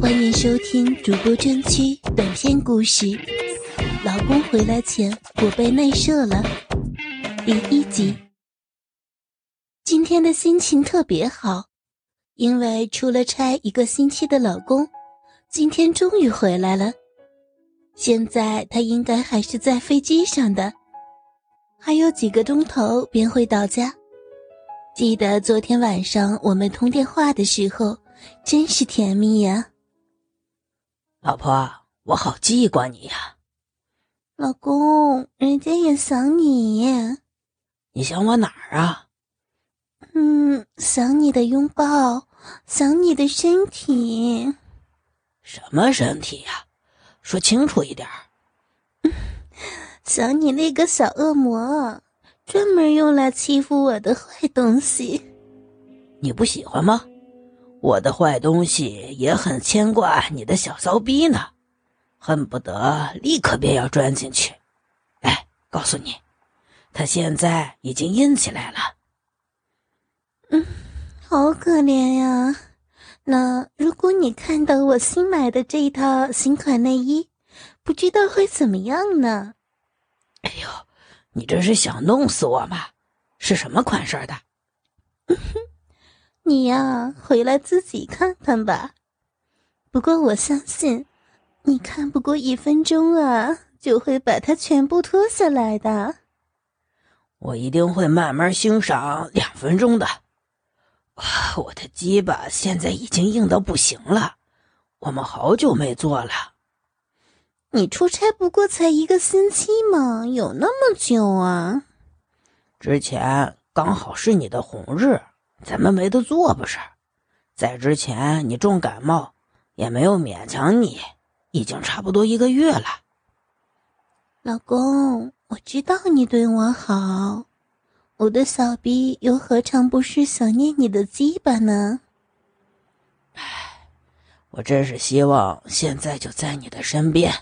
欢迎收听主播专区短篇故事《老公回来前我被内射了》第一集。今天的心情特别好，因为出了差一个星期的老公，今天终于回来了。现在他应该还是在飞机上的，还有几个钟头便会到家。记得昨天晚上我们通电话的时候，真是甜蜜呀。老婆，我好记挂你呀。老公，人家也想你。你想我哪儿啊？嗯，想你的拥抱，想你的身体。什么身体呀？说清楚一点。想你那个小恶魔，专门用来欺负我的坏东西。你不喜欢吗？我的坏东西也很牵挂你的小骚逼呢，恨不得立刻便要钻进去。哎，告诉你，他现在已经硬起来了。嗯，好可怜呀。那如果你看到我新买的这套新款内衣，不知道会怎么样呢？哎呦，你这是想弄死我吗？是什么款式的？你呀，回来自己看看吧。不过我相信，你看不过一分钟啊，就会把它全部脱下来的。我一定会慢慢欣赏两分钟的。我的鸡巴现在已经硬到不行了，我们好久没做了。你出差不过才一个星期嘛，有那么久啊？之前刚好是你的红日。咱们没得做不是？在之前你重感冒，也没有勉强你，已经差不多一个月了。老公，我知道你对我好，我的小逼又何尝不是想念你的鸡巴呢？唉，我真是希望现在就在你的身边，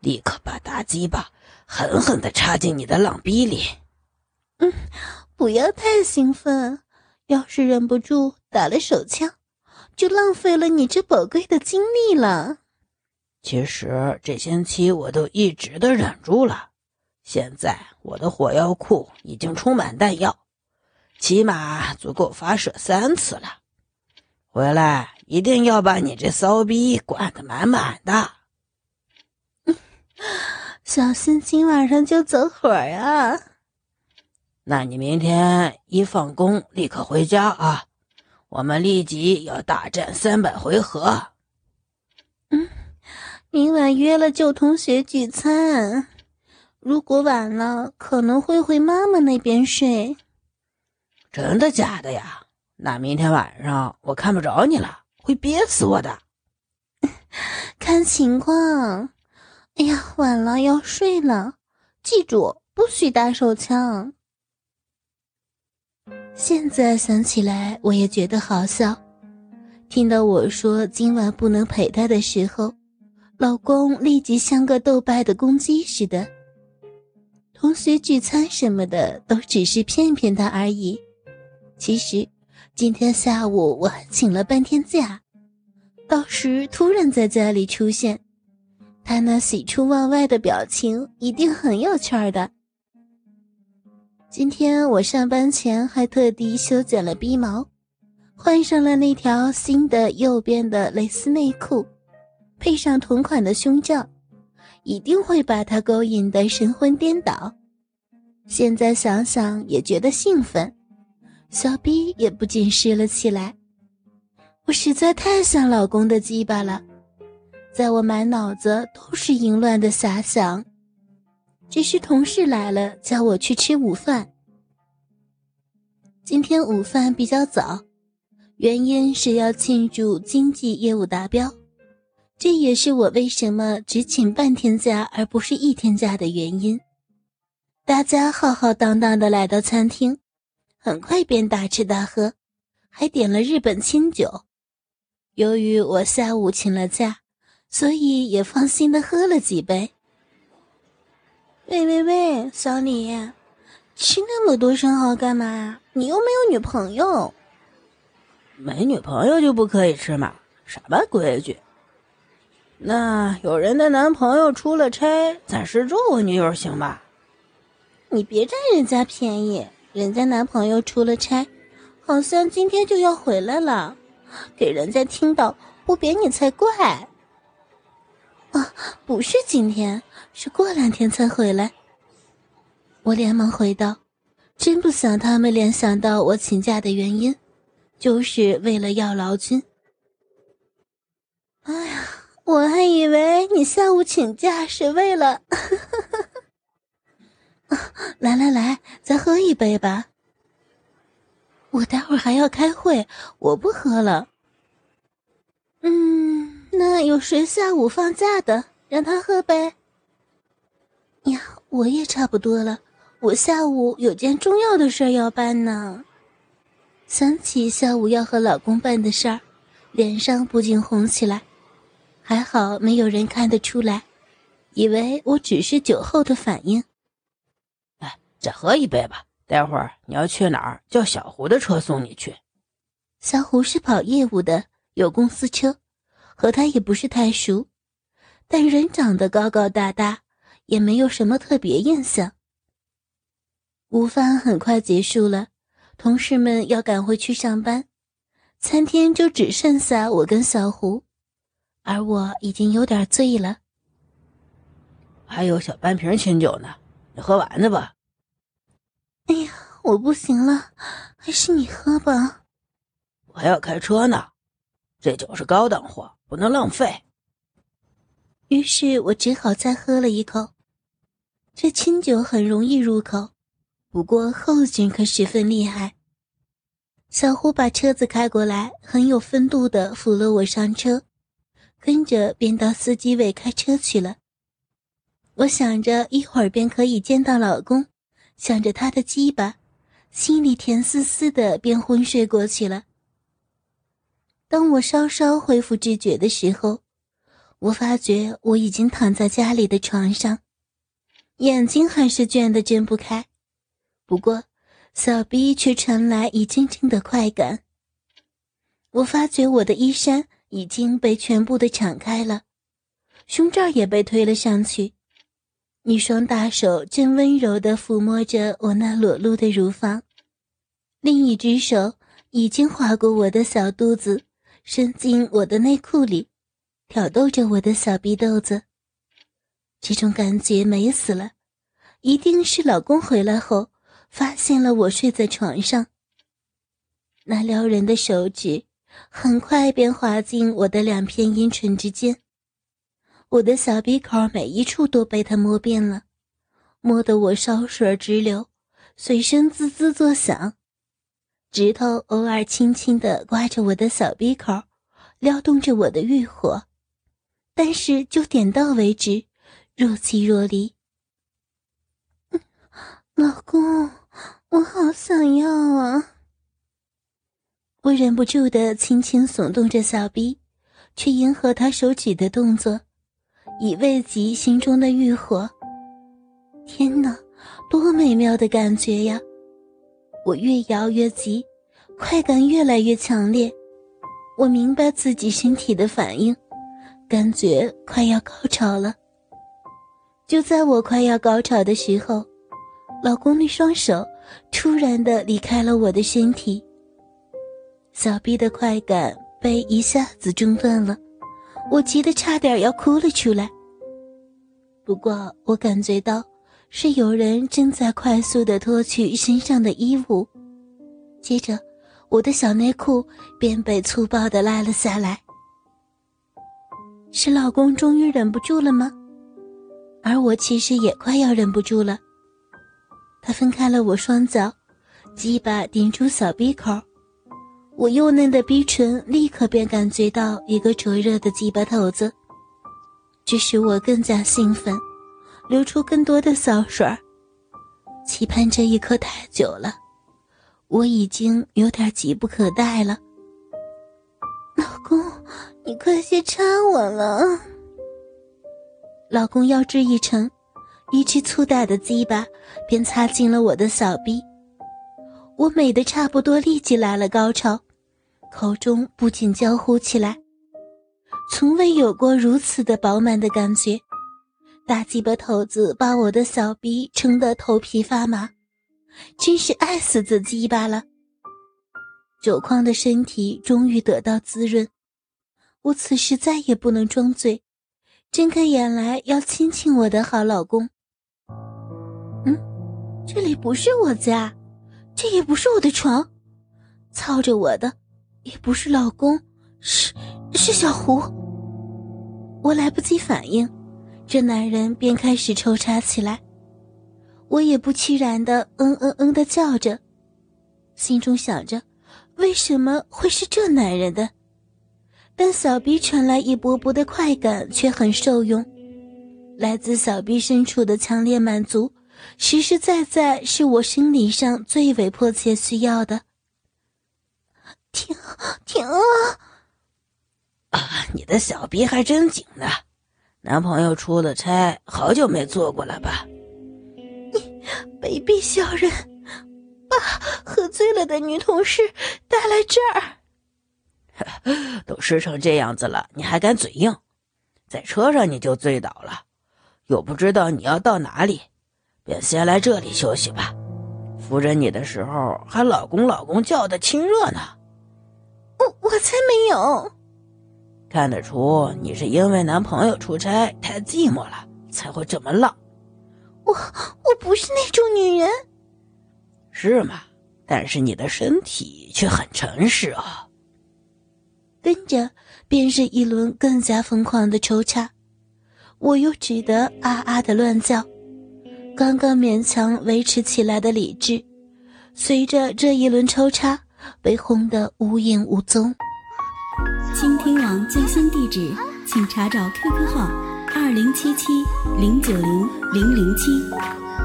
立刻把大鸡巴狠狠的插进你的浪逼里。嗯，不要太兴奋。要是忍不住打了手枪，就浪费了你这宝贵的精力了。其实这星期我都一直的忍住了，现在我的火药库已经充满弹药，起码足够发射三次了。回来一定要把你这骚逼灌得满满的。小心今晚上就走火啊！那你明天一放工立刻回家啊！我们立即要大战三百回合。嗯，明晚约了旧同学聚餐，如果晚了可能会回妈妈那边睡。真的假的呀？那明天晚上我看不着你了，会憋死我的。看情况。哎呀，晚了要睡了，记住不许打手枪。现在想起来，我也觉得好笑。听到我说今晚不能陪他的时候，老公立即像个斗败的公鸡似的。同学聚餐什么的都只是骗骗他而已。其实今天下午我还请了半天假，到时突然在家里出现，他那喜出望外的表情一定很有趣儿的。今天我上班前还特地修剪了鼻毛，换上了那条新的右边的蕾丝内裤，配上同款的胸罩，一定会把他勾引得神魂颠倒。现在想想也觉得兴奋，小逼也不禁湿了起来。我实在太想老公的鸡巴了，在我满脑子都是淫乱的遐想。只是同事来了，叫我去吃午饭。今天午饭比较早，原因是要庆祝经济业务达标，这也是我为什么只请半天假而不是一天假的原因。大家浩浩荡荡的来到餐厅，很快便大吃大喝，还点了日本清酒。由于我下午请了假，所以也放心的喝了几杯。喂喂喂，小李，吃那么多生蚝干嘛？你又没有女朋友。没女朋友就不可以吃吗？什么规矩？那有人的男朋友出了差，暂时住我女友行吧？你别占人家便宜，人家男朋友出了差，好像今天就要回来了，给人家听到不扁你才怪。啊，不是今天，是过两天才回来。我连忙回道：“真不想他们联想到我请假的原因，就是为了要劳军。”哎呀。我还以为你下午请假是为了，来 来来，再喝一杯吧。我待会儿还要开会，我不喝了。嗯，那有谁下午放假的，让他喝呗。呀，我也差不多了，我下午有件重要的事儿要办呢。想起下午要和老公办的事儿，脸上不禁红起来。还好没有人看得出来，以为我只是酒后的反应。哎，再喝一杯吧。待会儿你要去哪儿，叫小胡的车送你去。小胡是跑业务的，有公司车，和他也不是太熟，但人长得高高大大，也没有什么特别印象。午饭很快结束了，同事们要赶回去上班，餐厅就只剩下我跟小胡。而我已经有点醉了，还有小半瓶清酒呢，你喝完了吧？哎呀，我不行了，还是你喝吧。我还要开车呢，这酒是高档货，不能浪费。于是我只好再喝了一口。这清酒很容易入口，不过后劲可十分厉害。小胡把车子开过来，很有风度的扶了我上车。跟着便到司机位开车去了。我想着一会儿便可以见到老公，想着他的鸡巴，心里甜丝丝的，便昏睡过去了。当我稍稍恢复知觉的时候，我发觉我已经躺在家里的床上，眼睛还是倦得睁不开，不过小臂却传来一阵阵的快感。我发觉我的衣衫。已经被全部的敞开了，胸罩也被推了上去，一双大手正温柔地抚摸着我那裸露的乳房，另一只手已经划过我的小肚子，伸进我的内裤里，挑逗着我的小逼豆子。这种感觉美死了，一定是老公回来后发现了我睡在床上，那撩人的手指。很快便滑进我的两片阴唇之间，我的小鼻口每一处都被他摸遍了，摸得我烧水直流，随身滋滋作响，指头偶尔轻轻地刮着我的小鼻口，撩动着我的欲火，但是就点到为止，若即若离。老公，我好想要啊！我忍不住的轻轻耸动着小臂，去迎合他手指的动作，以慰藉心中的欲火。天哪，多美妙的感觉呀！我越摇越急，快感越来越强烈。我明白自己身体的反应，感觉快要高潮了。就在我快要高潮的时候，老公的双手突然的离开了我的身体。小臂的快感被一下子中断了，我急得差点要哭了出来。不过我感觉到是有人正在快速的脱去身上的衣物，接着我的小内裤便被粗暴的拉了下来。是老公终于忍不住了吗？而我其实也快要忍不住了。他分开了我双脚，鸡巴顶住小鼻口。我幼嫩的鼻唇立刻便感觉到一个灼热的鸡巴头子，这使我更加兴奋，流出更多的骚水。期盼这一刻太久了，我已经有点急不可待了。老公，你快些插我了！老公腰肢一沉，一只粗大的鸡巴便插进了我的小臂，我美得差不多立即来了高潮。口中不禁娇呼起来：“从未有过如此的饱满的感觉。大鸡巴头子把我的小逼撑得头皮发麻，真是爱死这鸡巴了。酒矿的身体终于得到滋润，我此时再也不能装醉，睁开眼来要亲亲我的好老公。嗯，这里不是我家，这也不是我的床，操着我的也不是老公，是是小胡。我来不及反应，这男人便开始抽插起来，我也不期然的嗯嗯嗯的叫着，心中想着。为什么会是这男人的？但小臂传来一波波的快感，却很受用。来自小臂深处的强烈满足，实实在在是我生理上最为迫切需要的。停，停啊！你的小臂还真紧呢。男朋友出了差，好久没做过了吧？你卑鄙小人！把喝醉了的女同事带来这儿，都湿成这样子了，你还敢嘴硬？在车上你就醉倒了，又不知道你要到哪里，便先来这里休息吧。扶着你的时候还老公老公叫的亲热呢。我我才没有，看得出你是因为男朋友出差太寂寞了才会这么浪。我我不是那种女人。是吗？但是你的身体却很诚实啊。跟着便是一轮更加疯狂的抽插，我又只得啊啊的乱叫。刚刚勉强维持起来的理智，随着这一轮抽插被轰得无影无踪。倾听网最新地址，请查找 QQ 号二零七七零九零零零七。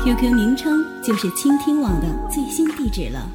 QQ 名称就是倾听网的最新地址了。